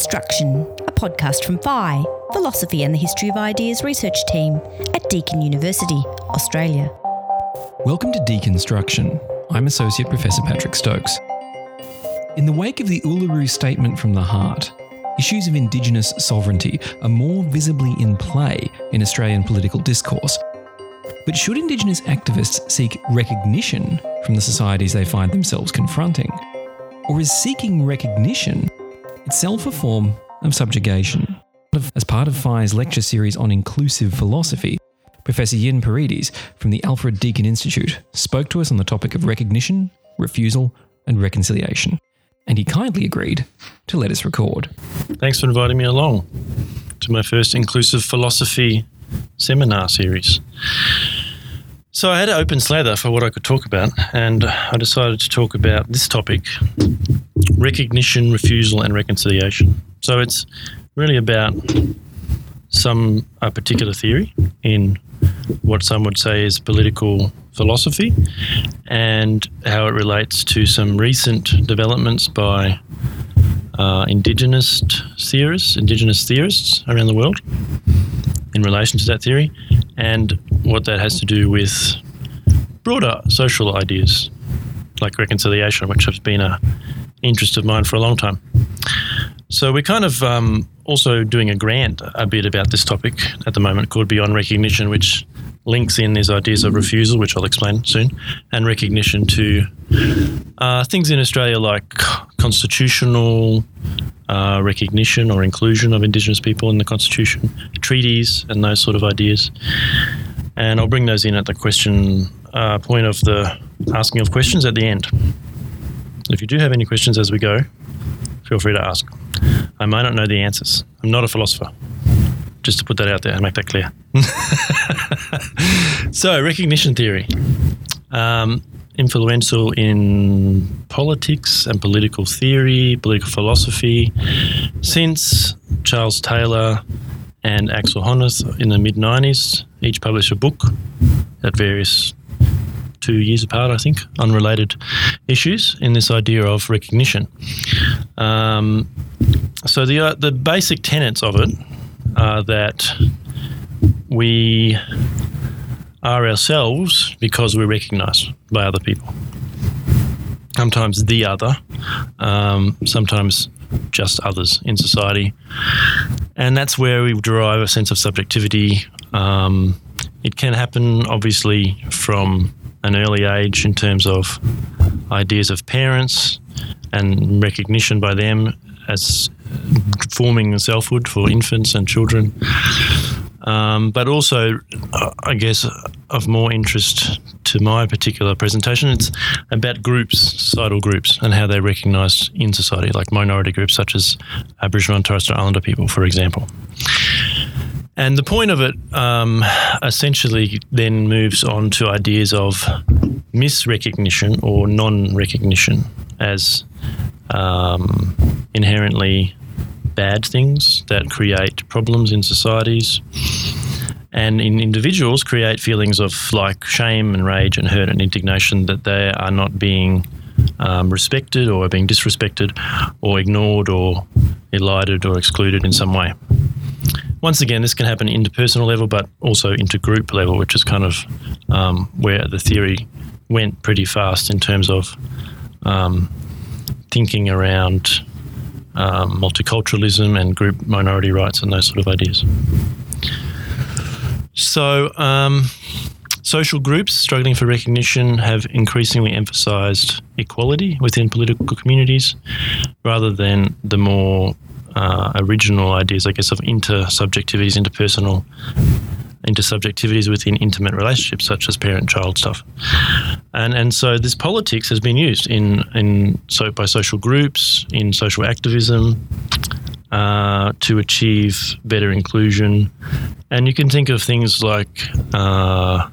Deconstruction, a podcast from PHI, Philosophy and the History of Ideas research team at Deakin University, Australia. Welcome to Deconstruction. I'm Associate Professor Patrick Stokes. In the wake of the Uluru Statement from the Heart, issues of Indigenous sovereignty are more visibly in play in Australian political discourse. But should Indigenous activists seek recognition from the societies they find themselves confronting? Or is seeking recognition itself a form of subjugation. As part of PHI's lecture series on inclusive philosophy, Professor Yin Paradies from the Alfred Deakin Institute spoke to us on the topic of recognition, refusal, and reconciliation. And he kindly agreed to let us record. Thanks for inviting me along to my first inclusive philosophy seminar series. So I had an open slather for what I could talk about, and I decided to talk about this topic recognition, refusal, and reconciliation. So it's really about some a particular theory in what some would say is political philosophy and how it relates to some recent developments by uh, indigenous theorists, indigenous theorists around the world in relation to that theory, and what that has to do with broader social ideas like reconciliation, which has been a interest of mine for a long time. So we're kind of um, also doing a grant a bit about this topic at the moment called Beyond Recognition, which links in these ideas of refusal, which I'll explain soon, and recognition to uh, things in Australia like constitutional uh, recognition or inclusion of Indigenous people in the Constitution, treaties, and those sort of ideas. And I'll bring those in at the question uh, point of the asking of questions at the end. If you do have any questions as we go, feel free to ask. I may not know the answers. I'm not a philosopher. Just to put that out there and make that clear. so, recognition theory. Um, influential in politics and political theory, political philosophy, since Charles Taylor and Axel Honneth in the mid 90s. Each published a book at various two years apart, I think, unrelated issues in this idea of recognition. Um, so the uh, the basic tenets of it are that we are ourselves because we're recognised by other people. Sometimes the other, um, sometimes just others in society, and that's where we derive a sense of subjectivity. Um, it can happen, obviously, from an early age in terms of ideas of parents and recognition by them as forming selfhood for infants and children. Um, but also, I guess, of more interest to my particular presentation, it's about groups, societal groups, and how they're recognised in society, like minority groups such as Aboriginal and Torres Strait Islander people, for example. And the point of it um, essentially then moves on to ideas of misrecognition or non recognition as um, inherently bad things that create problems in societies. And in individuals create feelings of like shame and rage and hurt and indignation that they are not being um, respected or being disrespected or ignored or elided or excluded in some way. Once again, this can happen interpersonal level, but also intergroup level, which is kind of um, where the theory went pretty fast in terms of um, thinking around um, multiculturalism and group minority rights and those sort of ideas. So, um, social groups struggling for recognition have increasingly emphasized equality within political communities rather than the more uh, original ideas, I guess, of intersubjectivities, interpersonal intersubjectivities within intimate relationships, such as parent-child stuff. And and so this politics has been used in in so by social groups, in social activism. Uh, to achieve better inclusion, and you can think of things like uh,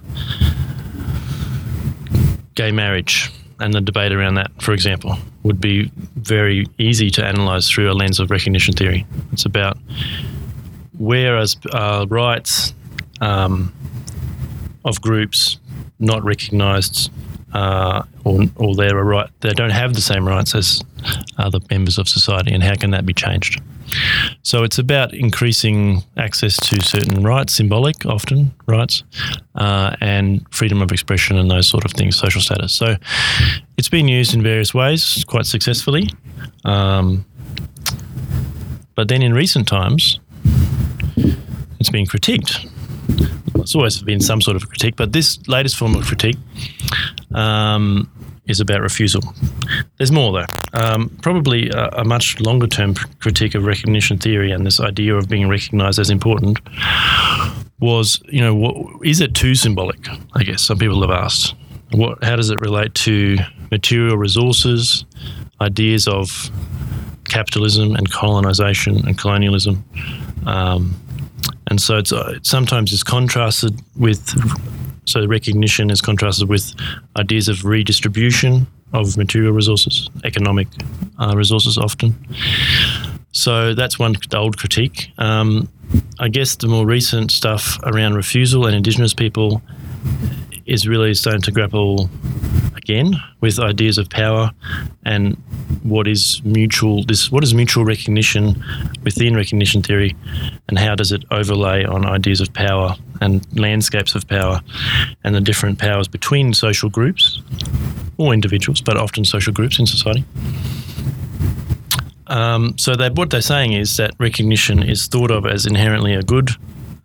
gay marriage, and the debate around that, for example, would be very easy to analyze through a lens of recognition theory. It's about whereas uh, rights um, of groups not recognized uh, or, or they're a right, they don't have the same rights as other members of society, and how can that be changed? So it's about increasing access to certain rights, symbolic often rights, uh, and freedom of expression and those sort of things, social status. So it's been used in various ways quite successfully. Um, but then in recent times, it's been critiqued. It's always been some sort of critique, but this latest form of critique um, is about refusal. There's more, though. Um, probably a, a much longer term critique of recognition theory and this idea of being recognized as important was, you know, what, is it too symbolic? I guess some people have asked. What, how does it relate to material resources, ideas of capitalism and colonization and colonialism? Um, and so it's uh, sometimes it's contrasted with so recognition is contrasted with ideas of redistribution of material resources, economic uh, resources often. So that's one old critique. Um, I guess the more recent stuff around refusal and Indigenous people is really starting to grapple again with ideas of power and what is mutual this what is mutual recognition within recognition theory and how does it overlay on ideas of power and landscapes of power and the different powers between social groups or individuals but often social groups in society. Um, so that what they're saying is that recognition is thought of as inherently a good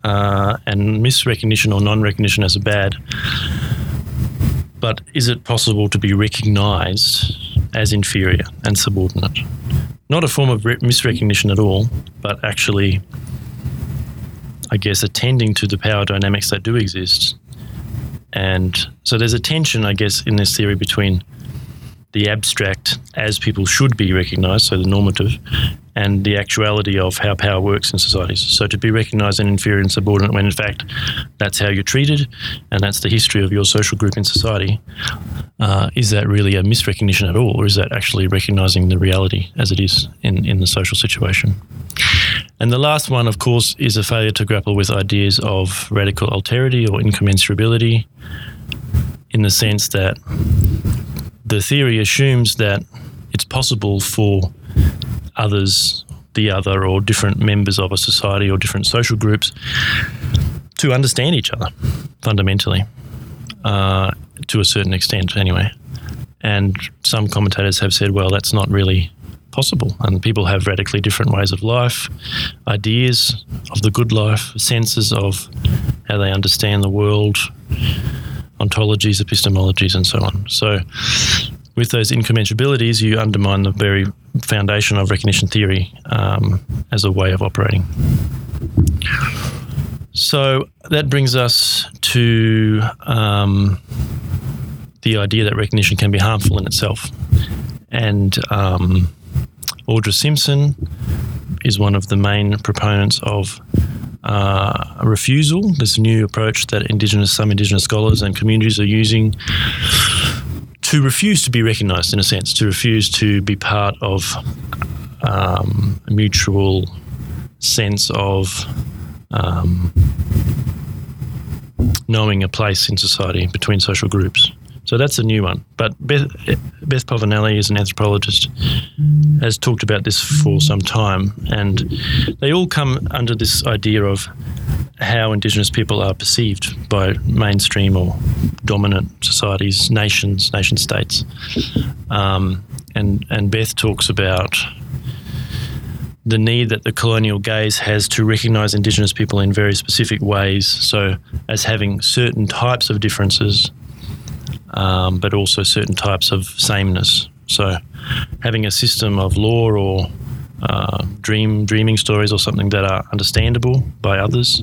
uh, and misrecognition or non-recognition as a bad but is it possible to be recognized as inferior and subordinate? Not a form of re- misrecognition at all, but actually, I guess, attending to the power dynamics that do exist. And so there's a tension, I guess, in this theory between the abstract as people should be recognized, so the normative, and the actuality of how power works in societies. So to be recognized as inferior and subordinate when in fact that's how you're treated and that's the history of your social group in society, uh, is that really a misrecognition at all, or is that actually recognizing the reality as it is in, in the social situation? And the last one, of course, is a failure to grapple with ideas of radical alterity or incommensurability in the sense that the theory assumes that it's possible for others, the other, or different members of a society or different social groups to understand each other fundamentally, uh, to a certain extent, anyway. And some commentators have said, well, that's not really possible. And people have radically different ways of life, ideas of the good life, senses of how they understand the world, ontologies, epistemologies, and so on. So with those incommensurabilities, you undermine the very foundation of recognition theory um, as a way of operating. So that brings us to um, the idea that recognition can be harmful in itself. And um, Audra Simpson is one of the main proponents of uh, refusal, this new approach that Indigenous, some Indigenous scholars and communities are using to refuse to be recognised, in a sense, to refuse to be part of um, a mutual sense of um, knowing a place in society between social groups. So that's a new one. But Beth, Beth Povinelli is an anthropologist, has talked about this for some time, and they all come under this idea of how Indigenous people are perceived by mainstream or dominant societies, nations, nation states. Um, and and Beth talks about the need that the colonial gaze has to recognise Indigenous people in very specific ways. So, as having certain types of differences, um, but also certain types of sameness. So, having a system of law or uh, dream dreaming stories or something that are understandable by others,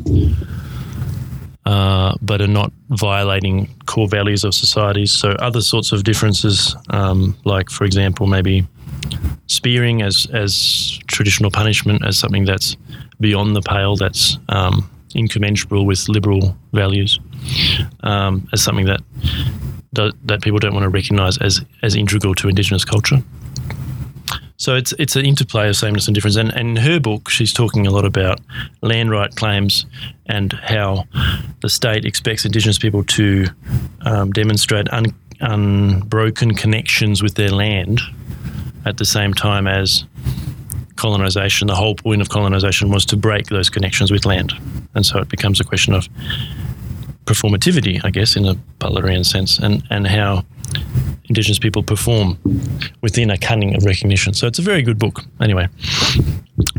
uh, but are not violating core values of societies. So other sorts of differences, um, like for example, maybe spearing as as traditional punishment as something that's beyond the pale, that's um, incommensurable with liberal values, um, as something that that people don't want to recognise as as integral to Indigenous culture. So it's it's an interplay of sameness and difference. And, and in her book, she's talking a lot about land right claims and how the state expects Indigenous people to um, demonstrate un, unbroken connections with their land at the same time as colonization, the whole point of colonization was to break those connections with land. And so it becomes a question of performativity, I guess, in a Butlerian sense, and, and how Indigenous people perform within a cunning of recognition. So it's a very good book. Anyway,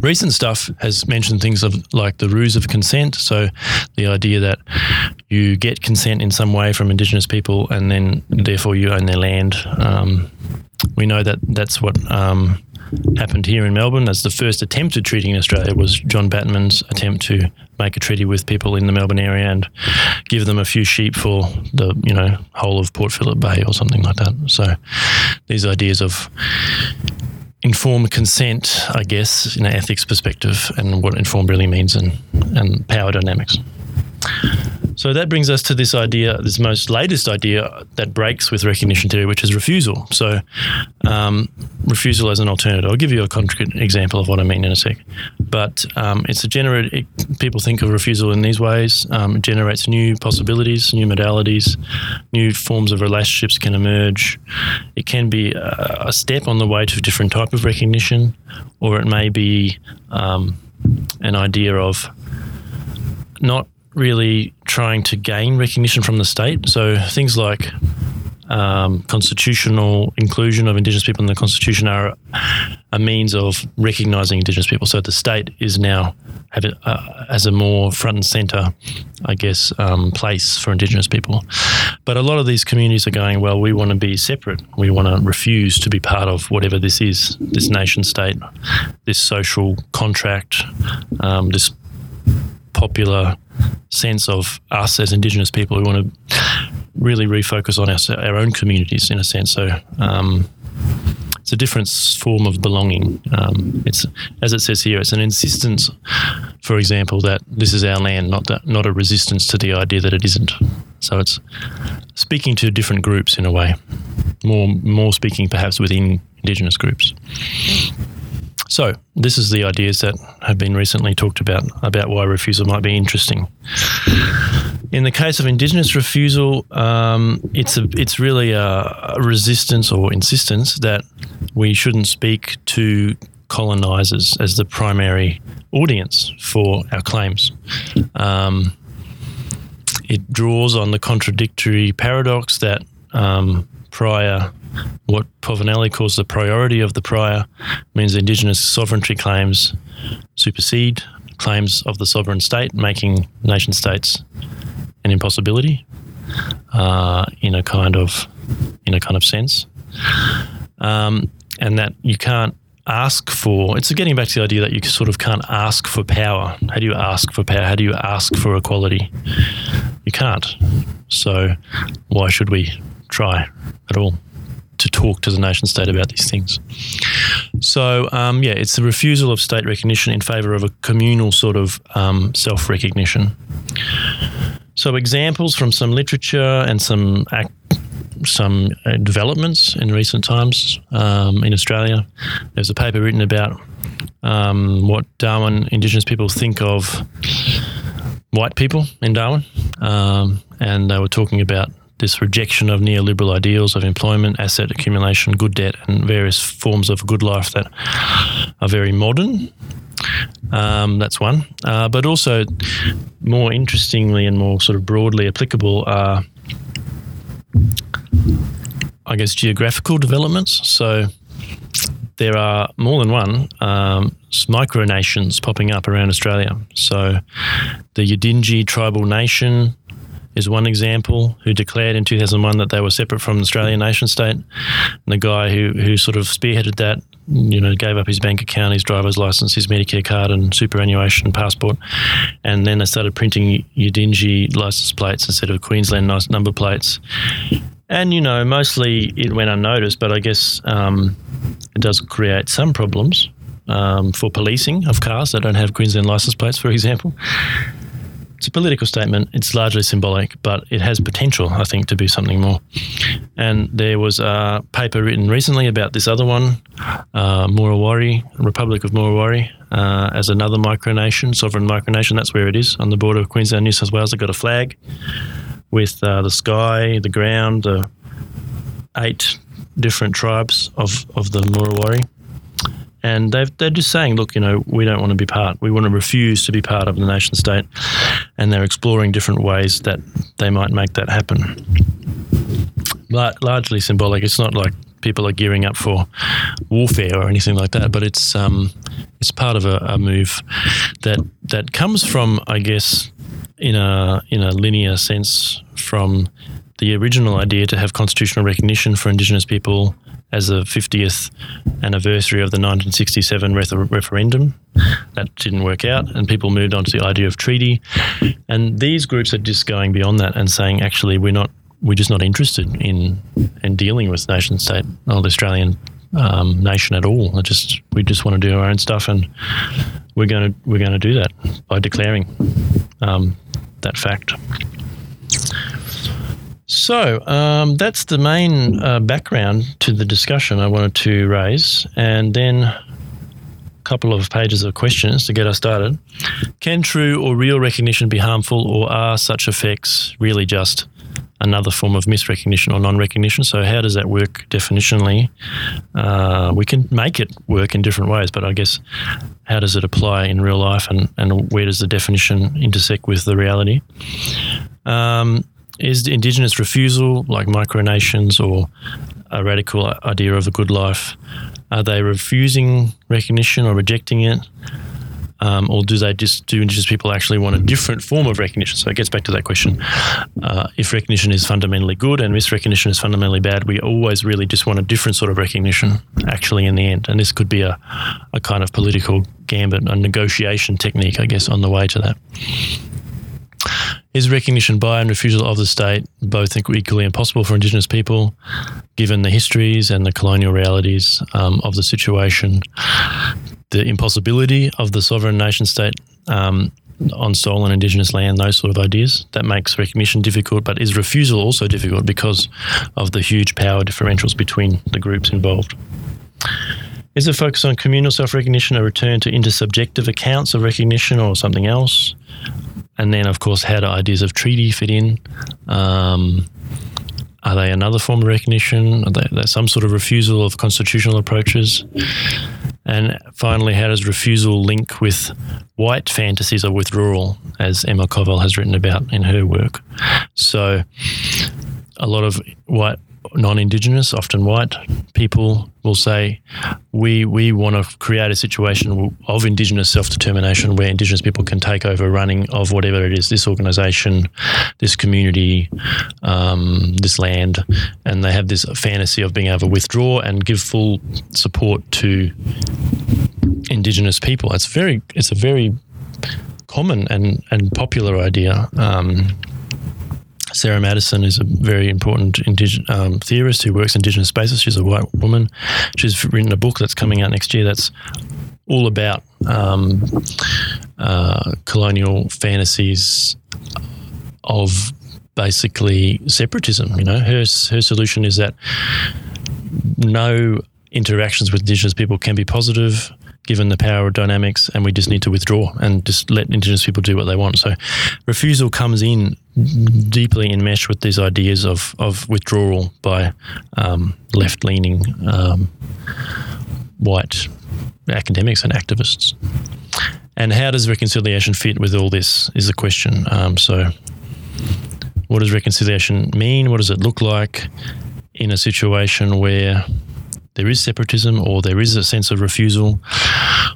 recent stuff has mentioned things of like the ruse of consent. So the idea that you get consent in some way from Indigenous people, and then therefore you own their land. Um, we know that that's what um, happened here in Melbourne as the first attempt at treaty in Australia was John Batman's attempt to make a treaty with people in the Melbourne area and give them a few sheep for the you know whole of Port Phillip Bay or something like that. So these ideas of informed consent, I guess, in an ethics perspective, and what informed really means, and and power dynamics. So that brings us to this idea, this most latest idea that breaks with recognition theory, which is refusal. So, um, refusal as an alternative. I'll give you a concrete example of what I mean in a sec. But um, it's a generate. It, people think of refusal in these ways. Um, it generates new possibilities, new modalities, new forms of relationships can emerge. It can be a, a step on the way to a different type of recognition, or it may be um, an idea of not really trying to gain recognition from the state. So things like um, constitutional inclusion of Indigenous people in the Constitution are a means of recognising Indigenous people. So the state is now have it, uh, as a more front and centre, I guess, um, place for Indigenous people. But a lot of these communities are going, well, we want to be separate. We want to refuse to be part of whatever this is, this nation state, this social contract, um, this popular sense of us as Indigenous people who want to really refocus on our, our own communities in a sense. So um, it's a different form of belonging. Um, it's as it says here, it's an insistence, for example, that this is our land, not that, not a resistance to the idea that it isn't. So it's speaking to different groups in a way, more more speaking perhaps within Indigenous groups. So, this is the ideas that have been recently talked about about why refusal might be interesting. In the case of Indigenous refusal, um, it's a, it's really a, resistance or insistence that we shouldn't speak to colonisers as the primary audience for our claims. Um, it draws on the contradictory paradox that um, prior what Povinelli calls the priority of the prior means Indigenous sovereignty claims supersede claims of the sovereign state, making nation states an impossibility uh, in a kind of in a kind of sense, um, and that you can't ask for. It's getting back to the idea that you sort of can't ask for power. How do you ask for power? How do you ask for equality? You can't. So why should we try at all? to talk to the nation state about these things. So, um, yeah, it's the refusal of state recognition in favour of a communal sort of um, self recognition. So, examples from some literature and some act, some uh, developments in recent times um, in Australia. There's a paper written about um, what Darwin Indigenous people think of white people in Darwin, um, and they were talking about this rejection of neoliberal ideals of employment, asset accumulation, good debt, and various forms of good life that are very modern. Um, that's one. Uh, but also, more interestingly and more sort of broadly applicable are, I guess, geographical developments. So, there are more than one um, micronations popping up around Australia. So, the Yidinji tribal nation is one example who declared in 2001 that they were separate from the Australian nation state. And the guy who, who sort of spearheaded that, you know, gave up his bank account, his driver's license, his Medicare card, and superannuation passport. And then they started printing Yidinji license plates instead of Queensland number plates. And, you know, mostly it went unnoticed, but I guess um, it does create some problems um, for policing of cars that don't have Queensland license plates, for example it's a political statement. It's largely symbolic, but it has potential, I think, to be something more. And there was a paper written recently about this other one, uh, Murawari, Republic of Murawari, uh, as another micronation, sovereign micronation. That's where it is on the border of Queensland, New South Wales. They've got a flag with uh, the sky, the ground, the eight different tribes of, of the Murawari and they've, they're just saying, look, you know, we don't want to be part. We want to refuse to be part of the nation state, and they're exploring different ways that they might make that happen. But largely symbolic. It's not like people are gearing up for warfare or anything like that, but it's um, it's part of a, a move that that comes from, I guess, in a in a linear sense from the original idea to have constitutional recognition for Indigenous people as the 50th anniversary of the 1967 refer- referendum. That didn't work out, and people moved on to the idea of treaty. And these groups are just going beyond that and saying, actually, we're not, we're just not interested in in dealing with nation state or the Australian um, nation at all. I just we just want to do our own stuff, and we're going to we're going to do that by declaring um, that fact. So um, that's the main uh, background to the discussion I wanted to raise, and then a couple of pages of questions to get us started. Can true or real recognition be harmful, or are such effects really just another form of misrecognition or non-recognition? So how does that work definitionally? Uh, we can make it work in different ways, but I guess how does it apply in real life, and, and where does the definition intersect with the reality? Um, is Indigenous refusal, like micronations or a radical idea of a good life, are they refusing recognition or rejecting it? Um, or do they just do Indigenous people actually want a different form of recognition? So it gets back to that question: uh, if recognition is fundamentally good and misrecognition is fundamentally bad, we always really just want a different sort of recognition, actually, in the end. And this could be a, a kind of political gambit, a negotiation technique, I guess, on the way to that. Is recognition by and refusal of the state both equally impossible for Indigenous people, given the histories and the colonial realities um, of the situation? The impossibility of the sovereign nation state um, on stolen Indigenous land, those sort of ideas. That makes recognition difficult, but is refusal also difficult because of the huge power differentials between the groups involved? Is the focus on communal self recognition a return to intersubjective accounts of recognition or something else? And then, of course, how do ideas of treaty fit in? Um, are they another form of recognition? Are they, are they some sort of refusal of constitutional approaches? And finally, how does refusal link with white fantasies of withdrawal, as Emma Kowal has written about in her work? So, a lot of white non-indigenous, often white people will say, "We we want to create a situation of indigenous self-determination where indigenous people can take over running of whatever it is, this organisation, this community, um, this land, and they have this fantasy of being able to withdraw and give full support to indigenous people. It's very it's a very common and and popular idea." Um, Sarah Maddison is a very important indig- um, theorist who works in Indigenous spaces. She's a white woman. She's written a book that's coming out next year that's all about um, uh, colonial fantasies of basically separatism. You know, her her solution is that no interactions with Indigenous people can be positive given the power of dynamics, and we just need to withdraw and just let Indigenous people do what they want. So, refusal comes in deeply enmeshed with these ideas of, of withdrawal by um, left leaning um, white academics and activists. And how does reconciliation fit with all this is the question. Um, so, what does reconciliation mean? What does it look like in a situation where there is separatism or there is a sense of refusal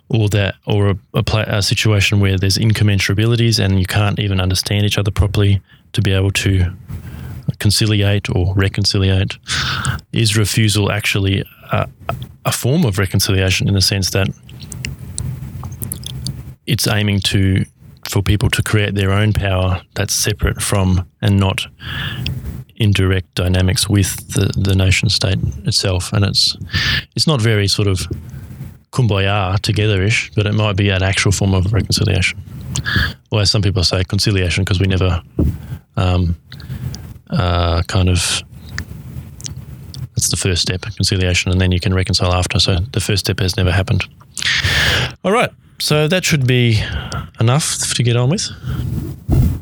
or that or a, a, a, situation where there's incommensurabilities and you can't even understand each other properly to be able to conciliate or reconciliate. Is refusal actually a, a form of reconciliation in the sense that it's aiming to for people to create their own power that's separate from and not indirect dynamics with the, the nation state itself. And it's it's not very sort of kumbaya together-ish, but it might be an actual form of reconciliation. Or as some people say, conciliation, because we never um, uh, kind of that's the first step, conciliation, and then you can reconcile after. So the first step has never happened. All right, so that should be enough to get on with.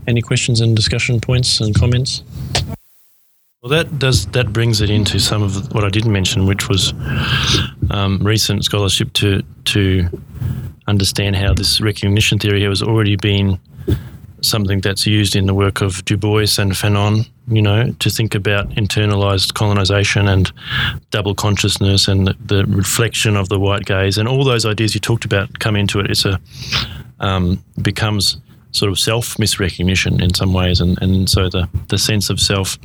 Any questions and discussion points and comments? Well, that does that brings it into some of what I didn't mention, which was um, recent scholarship to to understand how this recognition theory has already been something that's used in the work of Du Bois and Fanon, you know, to think about internalized colonization and double consciousness and the, the reflection of the white gaze and all those ideas you talked about come into it. It's a um, becomes sort of self misrecognition in some ways, and, and so the, the sense of self,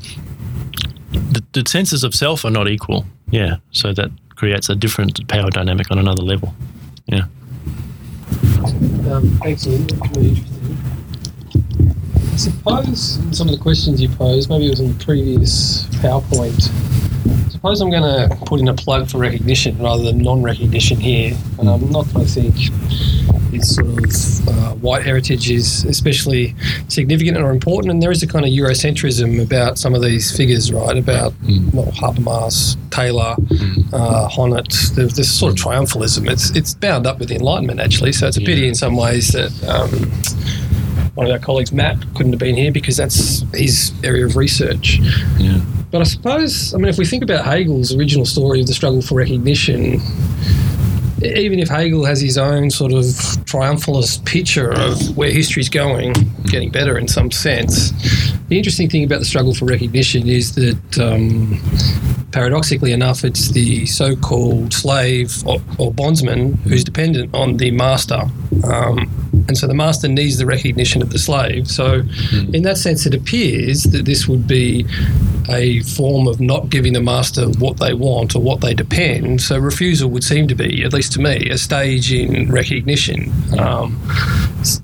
the, the senses of self are not equal. Yeah, so that creates a different power dynamic on another level. Yeah. Um, Ian. Really interesting. I suppose some of the questions you posed, maybe it was in the previous PowerPoint. Suppose I'm going to put in a plug for recognition rather than non-recognition here. Um, not that I think this sort of uh, white heritage is especially significant or important, and there is a kind of Eurocentrism about some of these figures, right? About Mm. well, Habermas, Taylor, uh, Honneth. There's this sort of triumphalism. It's it's bound up with the Enlightenment actually, so it's a pity Yeah. in some ways that. Um, one of our colleagues, Matt, couldn't have been here because that's his area of research. Yeah. But I suppose, I mean, if we think about Hegel's original story of the struggle for recognition, even if Hegel has his own sort of triumphalist picture of where history's going, getting better in some sense, the interesting thing about the struggle for recognition is that, um, paradoxically enough, it's the so called slave or, or bondsman who's dependent on the master. Um, and so the master needs the recognition of the slave. So, in that sense, it appears that this would be a form of not giving the master what they want or what they depend. So, refusal would seem to be, at least to me, a stage in recognition um,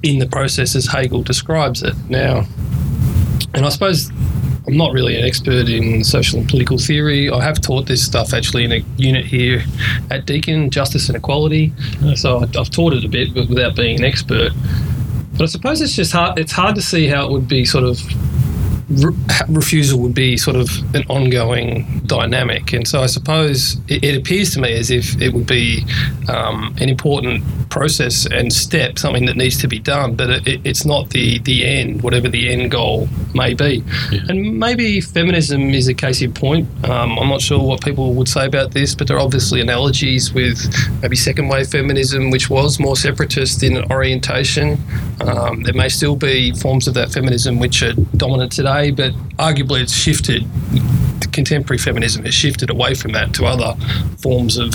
in the process as Hegel describes it. Now, and I suppose I'm not really an expert in social and political theory. I have taught this stuff actually in a unit here at Deakin, Justice and Equality. So I've taught it a bit, but without being an expert. But I suppose it's just hard. It's hard to see how it would be sort of re- refusal would be sort of an ongoing dynamic. And so I suppose it, it appears to me as if it would be um, an important process and step, something that needs to be done, but it, it, it's not the, the end, whatever the end goal may be. Yeah. And maybe feminism is a case in point. Um, I'm not sure what people would say about this, but there are obviously analogies with maybe second wave feminism, which was more separatist in orientation. Um, there may still be forms of that feminism which are dominant today, but arguably it's shifted. Contemporary feminism has shifted away from that to other forms of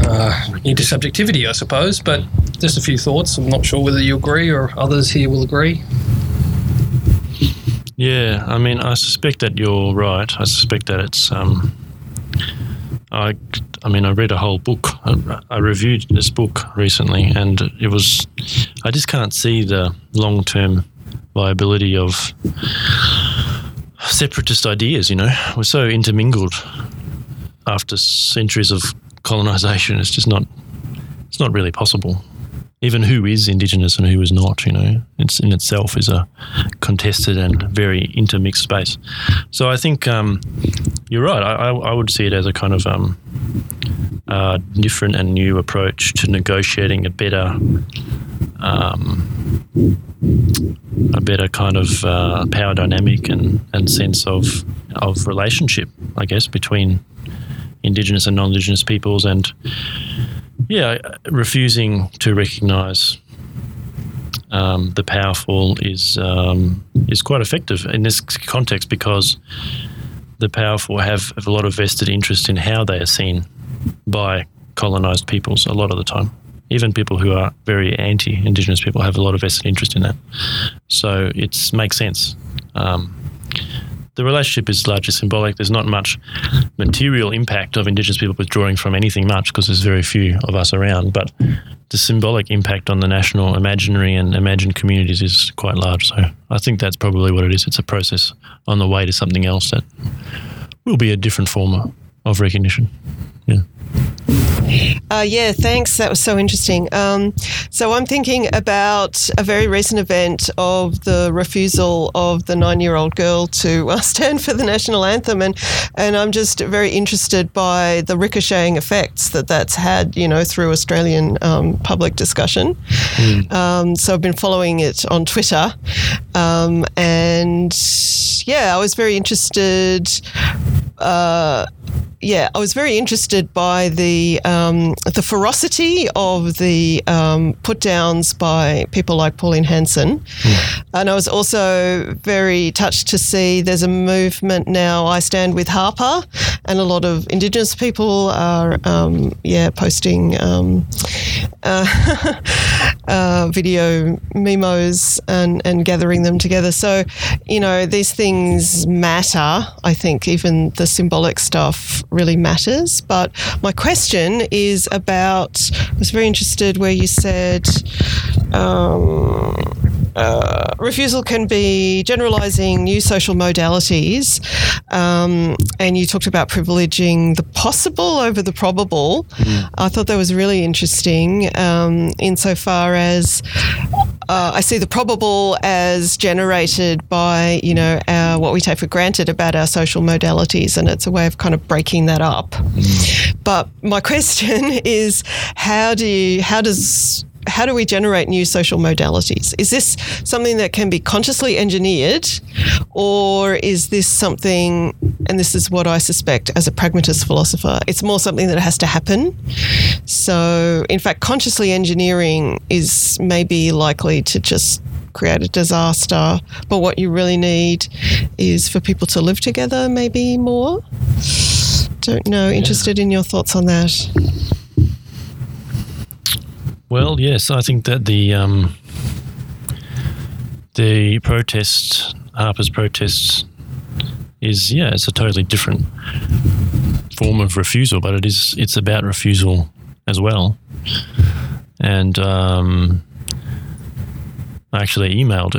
uh, intersubjectivity, I suppose. But just a few thoughts. I'm not sure whether you agree or others here will agree. Yeah, I mean, I suspect that you're right. I suspect that it's. Um, I, I mean, I read a whole book. I, I reviewed this book recently, and it was. I just can't see the long-term viability of separatist ideas. You know, we're so intermingled after centuries of colonization. It's just not. It's not really possible even who is indigenous and who is not, you know, it's in itself is a contested and very intermixed space. So I think um, you're right. I, I, would see it as a kind of um, uh, different and new approach to negotiating a better, um, a better kind of uh, power dynamic and, and sense of of relationship, I guess, between indigenous and non-indigenous peoples and yeah, refusing to recognise um, the powerful is um, is quite effective in this context because the powerful have, have a lot of vested interest in how they are seen by colonised peoples a lot of the time. Even people who are very anti-Indigenous people have a lot of vested interest in that. So it makes sense. Um, the relationship is largely symbolic. There's not much material impact of Indigenous people withdrawing from anything much because there's very few of us around. But the symbolic impact on the national imaginary and imagined communities is quite large. So I think that's probably what it is. It's a process on the way to something else that will be a different form of recognition. Yeah. Uh, yeah, thanks. That was so interesting. Um, so I'm thinking about a very recent event of the refusal of the nine-year-old girl to uh, stand for the national anthem, and and I'm just very interested by the ricocheting effects that that's had, you know, through Australian um, public discussion. Um, so I've been following it on Twitter, um, and yeah, I was very interested. Uh, yeah, I was very interested by the um, the ferocity of the um, put downs by people like Pauline Hanson, mm. and I was also very touched to see there's a movement now. I stand with Harper, and a lot of Indigenous people are um, yeah posting um, uh, uh, video memos and and gathering them together. So you know these things matter. I think even the symbolic stuff really matters. But my question is about I was very interested where you said um, uh, refusal can be generalizing new social modalities. Um, and you talked about privileging the possible over the probable. Mm. I thought that was really interesting um, insofar as uh, I see the probable as generated by, you know, our, what we take for granted about our social modalities, and it's a way of kind of breaking that up. Mm. But my question is, how do you, how does how do we generate new social modalities? Is this something that can be consciously engineered, or is this something, and this is what I suspect as a pragmatist philosopher, it's more something that has to happen? So, in fact, consciously engineering is maybe likely to just create a disaster, but what you really need is for people to live together, maybe more. Don't know. Interested in your thoughts on that. Well, yes, I think that the um, the protests, Harper's protests, is yeah, it's a totally different form of refusal, but it is it's about refusal as well. And um, I actually emailed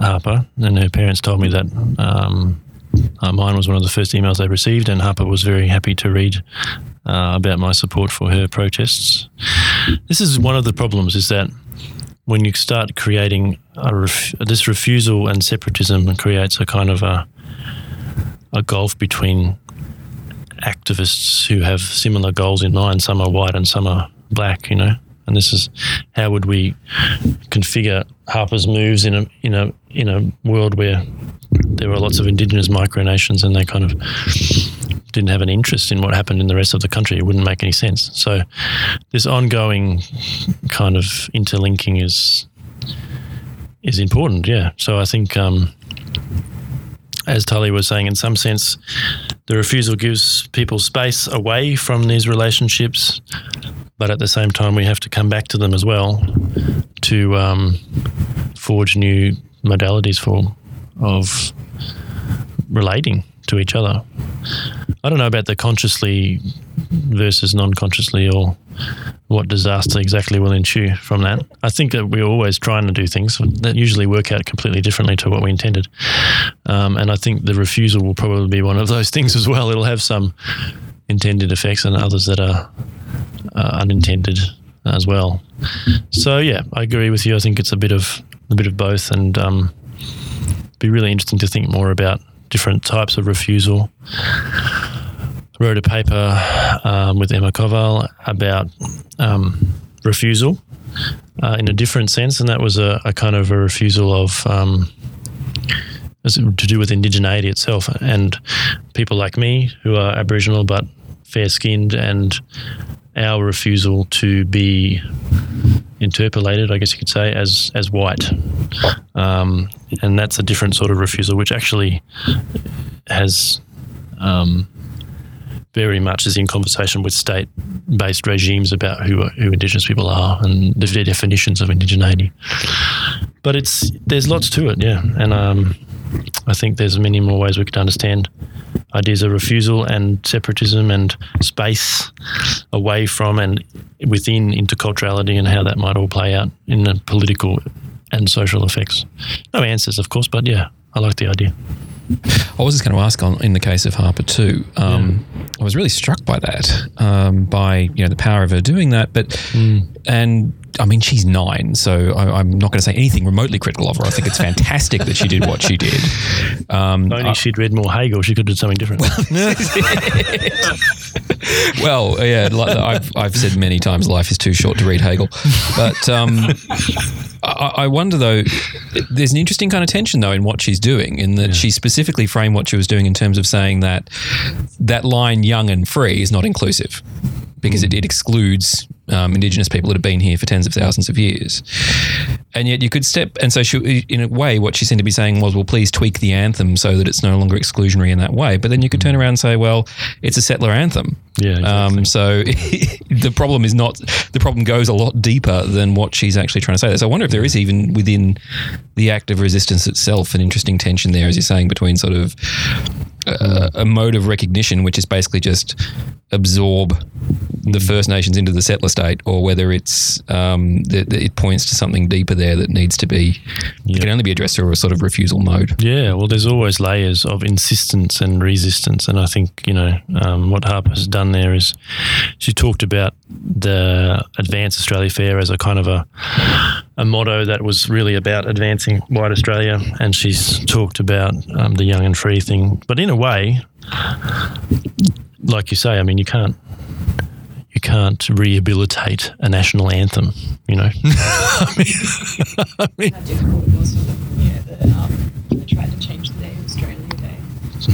Harper, and her parents told me that um, uh, mine was one of the first emails they received, and Harper was very happy to read uh, about my support for her protests. This is one of the problems: is that when you start creating ref- this refusal and separatism, creates a kind of a a gulf between activists who have similar goals in mind. Some are white and some are black. You know, and this is how would we configure Harper's moves in a in a in a world where there are lots of indigenous micronations and they kind of didn't have an interest in what happened in the rest of the country. It wouldn't make any sense. So this ongoing kind of interlinking is is important. Yeah. So I think. Um, as Tully was saying, in some sense, the refusal gives people space away from these relationships, but at the same time, we have to come back to them as well to um, forge new modalities for of relating to each other. I don't know about the consciously versus non-consciously or what disaster exactly will ensue from that. I think that we're always trying to do things that usually work out completely differently to what we intended. Um, and I think the refusal will probably be one of those things as well. It'll have some intended effects and others that are uh, unintended as well. So yeah, I agree with you. I think it's a bit of a bit of both, and um, be really interesting to think more about different types of refusal. Wrote a paper um, with Emma Kowal about um, refusal uh, in a different sense, and that was a, a kind of a refusal of um, to do with indigeneity itself and people like me who are Aboriginal but fair skinned and our refusal to be interpolated, I guess you could say, as as white, um, and that's a different sort of refusal, which actually has um, very much is in conversation with state-based regimes about who who Indigenous people are and their definitions of indigeneity. But it's there's lots to it, yeah, and um, I think there's many more ways we could understand ideas of refusal and separatism and space away from and within interculturality and how that might all play out in the political and social effects. No answers, of course, but yeah, I like the idea. I was just going to ask on in the case of Harper too. Um, yeah. I was really struck by that, um, by you know the power of her doing that, but mm. and I mean, she's nine, so I, I'm not going to say anything remotely critical of her. I think it's fantastic that she did what she did. Um, If only she'd read more Hegel, she could have done something different. well, yeah, like I've, I've said many times, life is too short to read Hegel. But um, I, I wonder, though, there's an interesting kind of tension, though, in what she's doing, in that she specifically framed what she was doing in terms of saying that that line, young and free, is not inclusive because it, it excludes um, Indigenous people that have been here for tens of thousands of years. And yet you could step, and so she, in a way, what she seemed to be saying was, well, please tweak the anthem so that it's no longer exclusionary in that way. But then you could turn around and say, well, it's a settler anthem. Yeah, exactly. Um, so the problem is not, the problem goes a lot deeper than what she's actually trying to say. So I wonder if there is even within the act of resistance itself an interesting tension there, as you're saying, between sort of a, a mode of recognition, which is basically just absorb the First Nations into the settler state, or whether it's um, it points to something deeper there that needs to be Yeah. can only be addressed through a sort of refusal mode. Yeah, well, there's always layers of insistence and resistance, and I think you know um, what Harper's done there is she talked about the Advance Australia Fair as a kind of a a motto that was really about advancing white Australia, and she's talked about um, the young and free thing. But in a way, like you say, I mean, you can't you can't rehabilitate a national anthem, you know. I mean, I mean, how difficult it was for them. Yeah, the, um, they tried to change the day of Australia Day as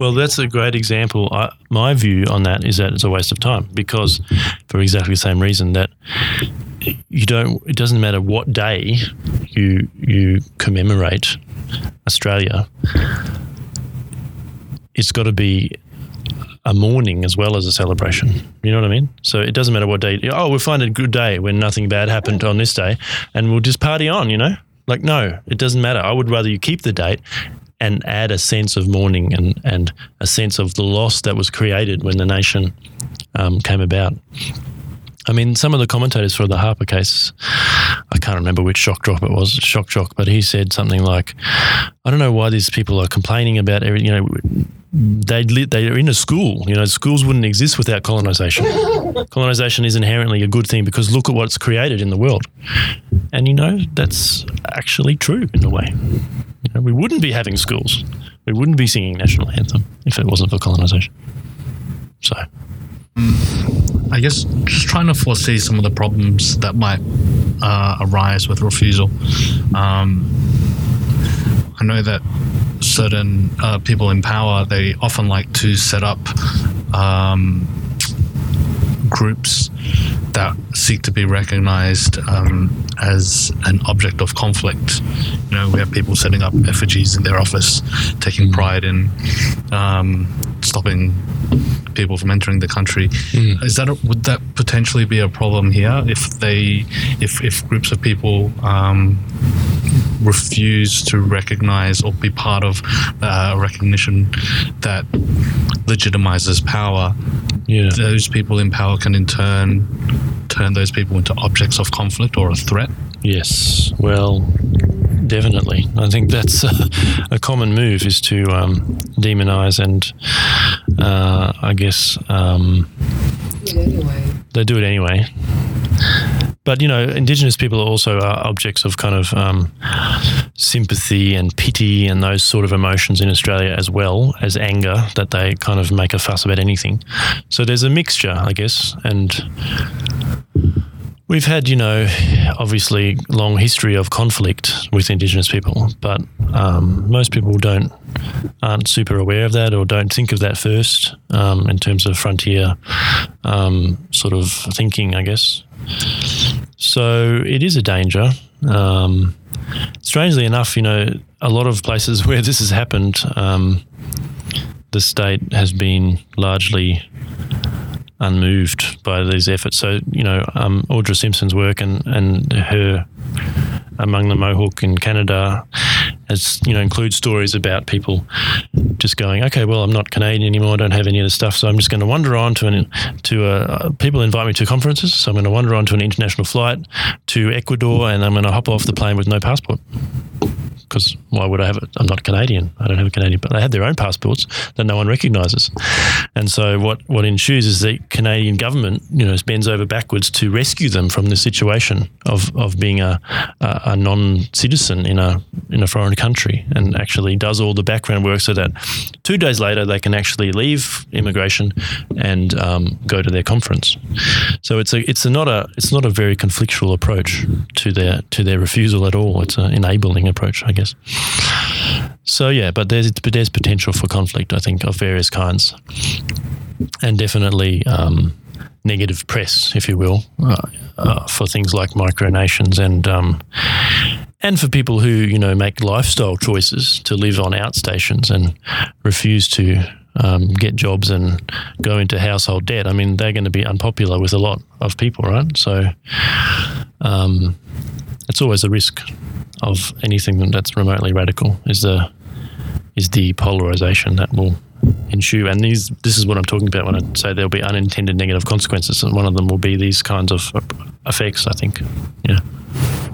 well. That's a great example. I, my view on that is that it's a waste of time because, for exactly the same reason that you don't. It doesn't matter what day you you commemorate Australia. It's got to be a mourning as well as a celebration. You know what I mean? So it doesn't matter what day. Oh, we'll find a good day when nothing bad happened on this day, and we'll just party on. You know, like no, it doesn't matter. I would rather you keep the date and add a sense of mourning and and a sense of the loss that was created when the nation um, came about. I mean, some of the commentators for the Harper case, I can't remember which shock drop it was, shock jock, but he said something like, "I don't know why these people are complaining about every, you know." they they're in a school. You know, schools wouldn't exist without colonization. colonization is inherently a good thing because look at what's created in the world, and you know that's actually true in a way. You know, we wouldn't be having schools. We wouldn't be singing national anthem if it wasn't for colonization. So, I guess just trying to foresee some of the problems that might uh, arise with refusal. Um, I know that certain uh, people in power they often like to set up um, groups that seek to be recognized um, as an object of conflict. You know, we have people setting up effigies in their office, taking pride in um, stopping people from entering the country. Is that a, would that potentially be a problem here if they if if groups of people um, refuse to recognize or be part of uh, a recognition that legitimizes power? yeah. Those people in power can in turn turn those people into objects of conflict or a threat. Yes, well, definitely. I think that's a, a common move is to um, demonize and uh, I guess um, they do it anyway. But you know, Indigenous people also are objects of kind of um, sympathy and pity and those sort of emotions in Australia as well as anger that they kind of make a fuss about anything. So there's a mixture, I guess, and We've had, you know, obviously long history of conflict with Indigenous people, but um, most people don't aren't super aware of that or don't think of that first um, in terms of frontier um, sort of thinking, I guess. So it is a danger. Um, strangely enough, you know, a lot of places where this has happened, um, the state has been largely unmoved by these efforts. So, you know, um, Audra Simpson's work and, and her among the Mohawk in Canada has, you know, includes stories about people just going, okay, well, I'm not Canadian anymore. I don't have any of the stuff. So I'm just going to wander on to an, to a, people invite me to conferences. So I'm going to wander on to an international flight to Ecuador and I'm going to hop off the plane with no passport. because why would I have it? I'm not Canadian. I don't have a Canadian, but they have their own passports that no one recognises. And so what what ensues is the Canadian government, you know, bends over backwards to rescue them from the situation of, of being a, a, a non-citizen in a in a foreign country, and actually does all the background work so that two days later they can actually leave immigration and um, go to their conference. So it's a it's a not a it's not a very conflictual approach to their to their refusal at all. It's an enabling approach, I guess. So yeah, but there's there's potential for conflict, I think, of various kinds, and definitely um, negative press, if you will, uh, uh, for things like micronations and um, and for people who you know make lifestyle choices to live on outstations and refuse to um, get jobs and go into household debt. I mean, they're going to be unpopular with a lot of people, right? So um, it's always a risk of anything that's remotely radical is the is the polarization that will ensue. And these this is what I'm talking about when I say there'll be unintended negative consequences, and one of them will be these kinds of effects. I think, yeah.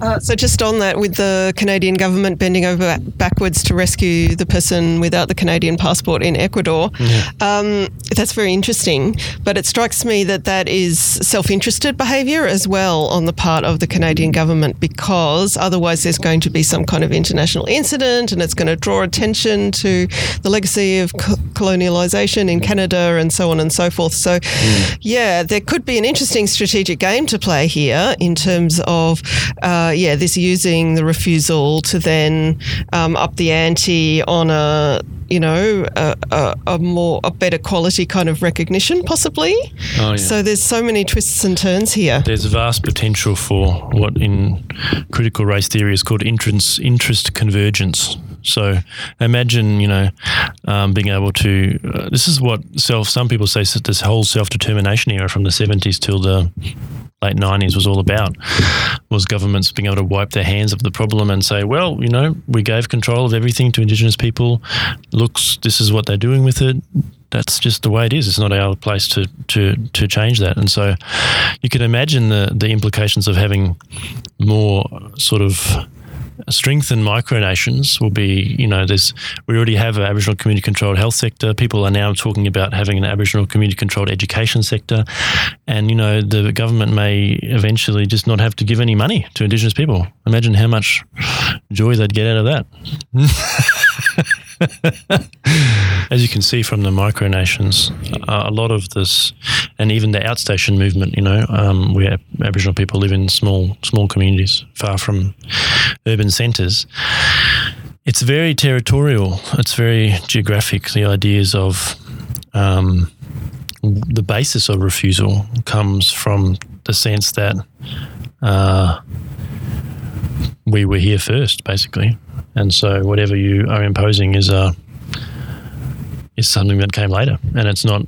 Uh, so, just on that, with the Canadian government bending over backwards to rescue the person without the Canadian passport in Ecuador, Yeah. um, that's very interesting. But it strikes me that that is self interested behaviour as well on the part of the Canadian government because otherwise there's going to be some kind of international incident and it's going to draw attention to the legacy of colonialisation in Canada and so on and so forth. So, yeah, there could be an interesting strategic game to play here in terms of, uh, yeah, this using the refusal to then um, up the ante on a, you know, a, a, a more, a better quality kind of recognition, possibly. Oh, yeah. So there's so many twists and turns here. There's vast potential for what in critical race theory is called interest, interest convergence. So imagine, you know, um, being able to. Uh, this is what self. Some people say this whole self determination era from the 70s till the late 90s was all about was governments being able to wipe their hands of the problem and say, well, you know, we gave control of everything to Indigenous people. Looks, this is what they're doing with it. That's just the way it is. It's not our place to to to change that. And so, you can imagine the the implications of having more sort of strengthened micronations will be, you know, there's we already have an Aboriginal community controlled health sector. People are now talking about having an Aboriginal community controlled education sector, and you know the government may eventually just not have to give any money to Indigenous people. Imagine how much joy they'd get out of that. As you can see from the micronations, uh, a lot of this, and even the outstation movement, you know, um, where Aboriginal people live in small small communities far from urban centres. It's very territorial. It's very geographic. The ideas of um, the basis of refusal comes from the sense that uh, we were here first, basically, and so whatever you are imposing is a is something that came later, and it's not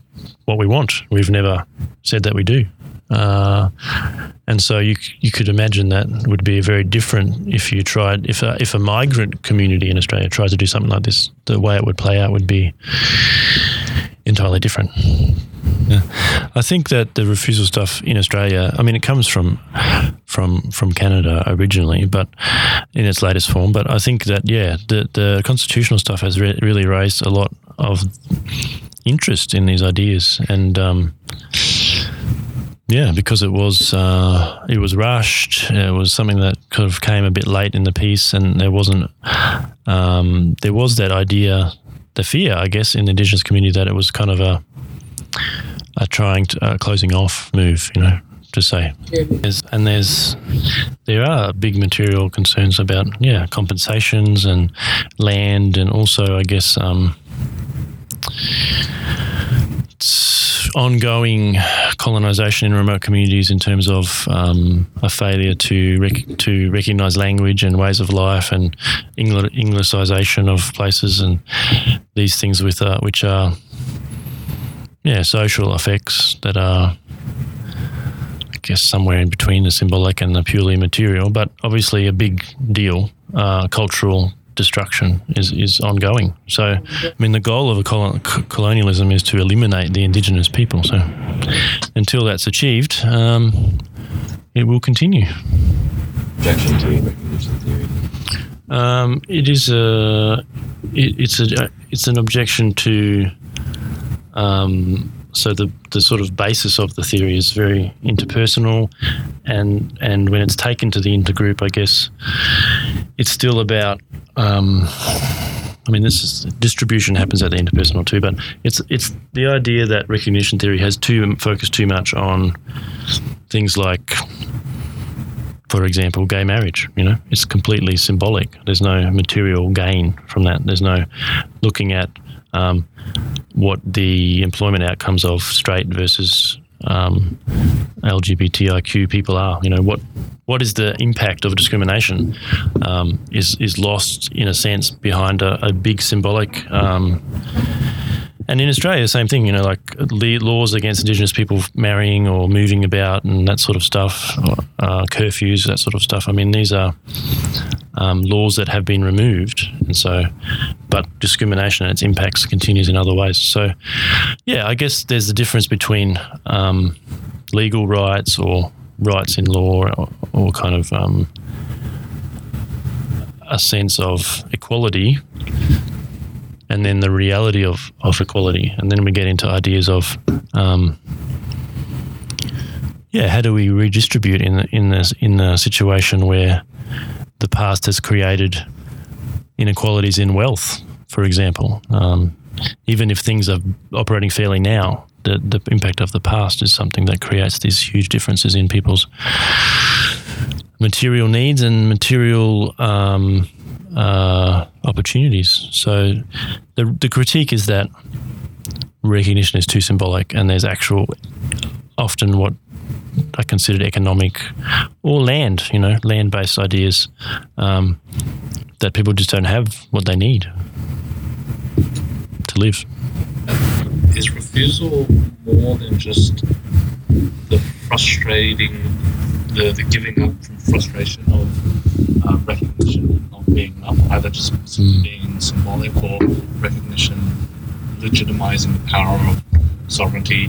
what we want. We've never said that we do. Uh, and so you you could imagine that would be very different if you tried if a, if a migrant community in Australia tried to do something like this. The way it would play out would be entirely different. Yeah. I think that the refusal stuff in Australia, I mean, it comes from from from Canada originally, but in its latest form. But I think that yeah, the the constitutional stuff has re- really raised a lot of interest in these ideas, and um, yeah, because it was uh, it was rushed. It was something that kind of came a bit late in the piece, and there wasn't um, there was that idea, the fear, I guess, in the Indigenous community that it was kind of a a trying to, uh, closing off move, you know, to say. There's, and there's there are big material concerns about yeah compensations and land, and also I guess um, ongoing colonization in remote communities in terms of um, a failure to rec- to recognize language and ways of life and Engl- Anglicization of places and these things with uh, which are yeah social effects that are guess somewhere in between the symbolic and the purely material, but obviously a big deal. Uh, cultural destruction is, is ongoing. So, I mean, the goal of a col- c- colonialism is to eliminate the indigenous people. So, until that's achieved, um, it will continue. Objection to recognition theory. Um, it is a it, it's a it's an objection to um, so the the sort of basis of the theory is very interpersonal, and and when it's taken to the intergroup, I guess it's still about. Um, I mean, this is, distribution happens at the interpersonal too, but it's it's the idea that recognition theory has too focused too much on things like for example, gay marriage. You know, it's completely symbolic. There's no material gain from that. There's no looking at um, what the employment outcomes of straight versus um, LGBTIQ people are. You know, what what is the impact of discrimination um, is is lost in a sense behind a, a big symbolic um, and in Australia, the same thing, you know, like laws against Indigenous people marrying or moving about and that sort of stuff, uh, curfews, that sort of stuff. I mean, these are um, laws that have been removed. And so, but discrimination and its impacts continues in other ways. So, yeah, I guess there's a difference between um, legal rights or rights in law or, or kind of um, a sense of equality and then the reality of, of equality. And then we get into ideas of, um, yeah, how do we redistribute in the, in this in the situation where the past has created inequalities in wealth, for example. Um, even if things are operating fairly now, the, the impact of the past is something that creates these huge differences in people's material needs and material um, uh, opportunities. So the, the critique is that recognition is too symbolic and there's actual, often what I considered economic or land, you know, land based ideas um, that people just don't have what they need to live. Is refusal more than just the frustrating, the, the giving up from frustration of uh, recognition not being enough, either just mm. being symbolic or recognition legitimizing the power of sovereignty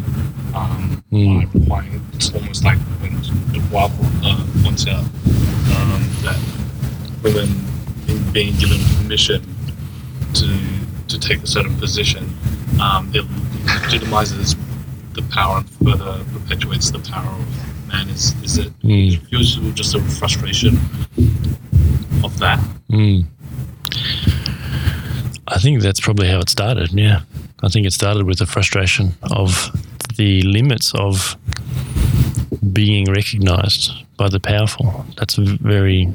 um, mm. by requiring it's almost like when Dubois uh, points out um, that women being given permission to to take a certain position, um, it legitimizes the power and further perpetuates the power of man. Is is it mm. just a frustration of that? Mm. I think that's probably how it started. Yeah. I think it started with the frustration of the limits of being recognized by the powerful. That's very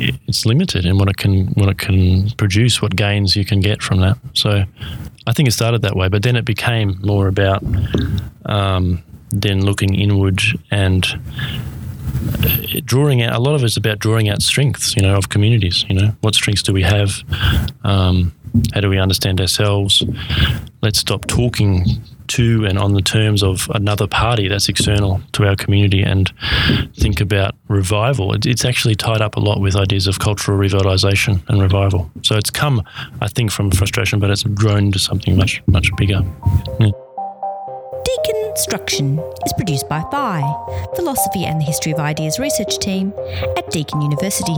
it's limited in what it can what it can produce, what gains you can get from that. So I think it started that way, but then it became more about um, then looking inward and drawing out. A lot of it's about drawing out strengths, you know, of communities. You know, what strengths do we have? Um, how do we understand ourselves? Let's stop talking to and on the terms of another party that's external to our community and think about revival. It's actually tied up a lot with ideas of cultural revitalization and revival. So it's come, I think, from frustration, but it's grown to something much, much bigger. Yeah. Deconstruction is produced by Phi, Philosophy and the History of Ideas research team at Deakin University,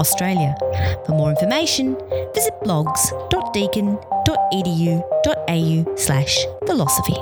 Australia. For more information, visit blogs.deakin.edu.au slash philosophy.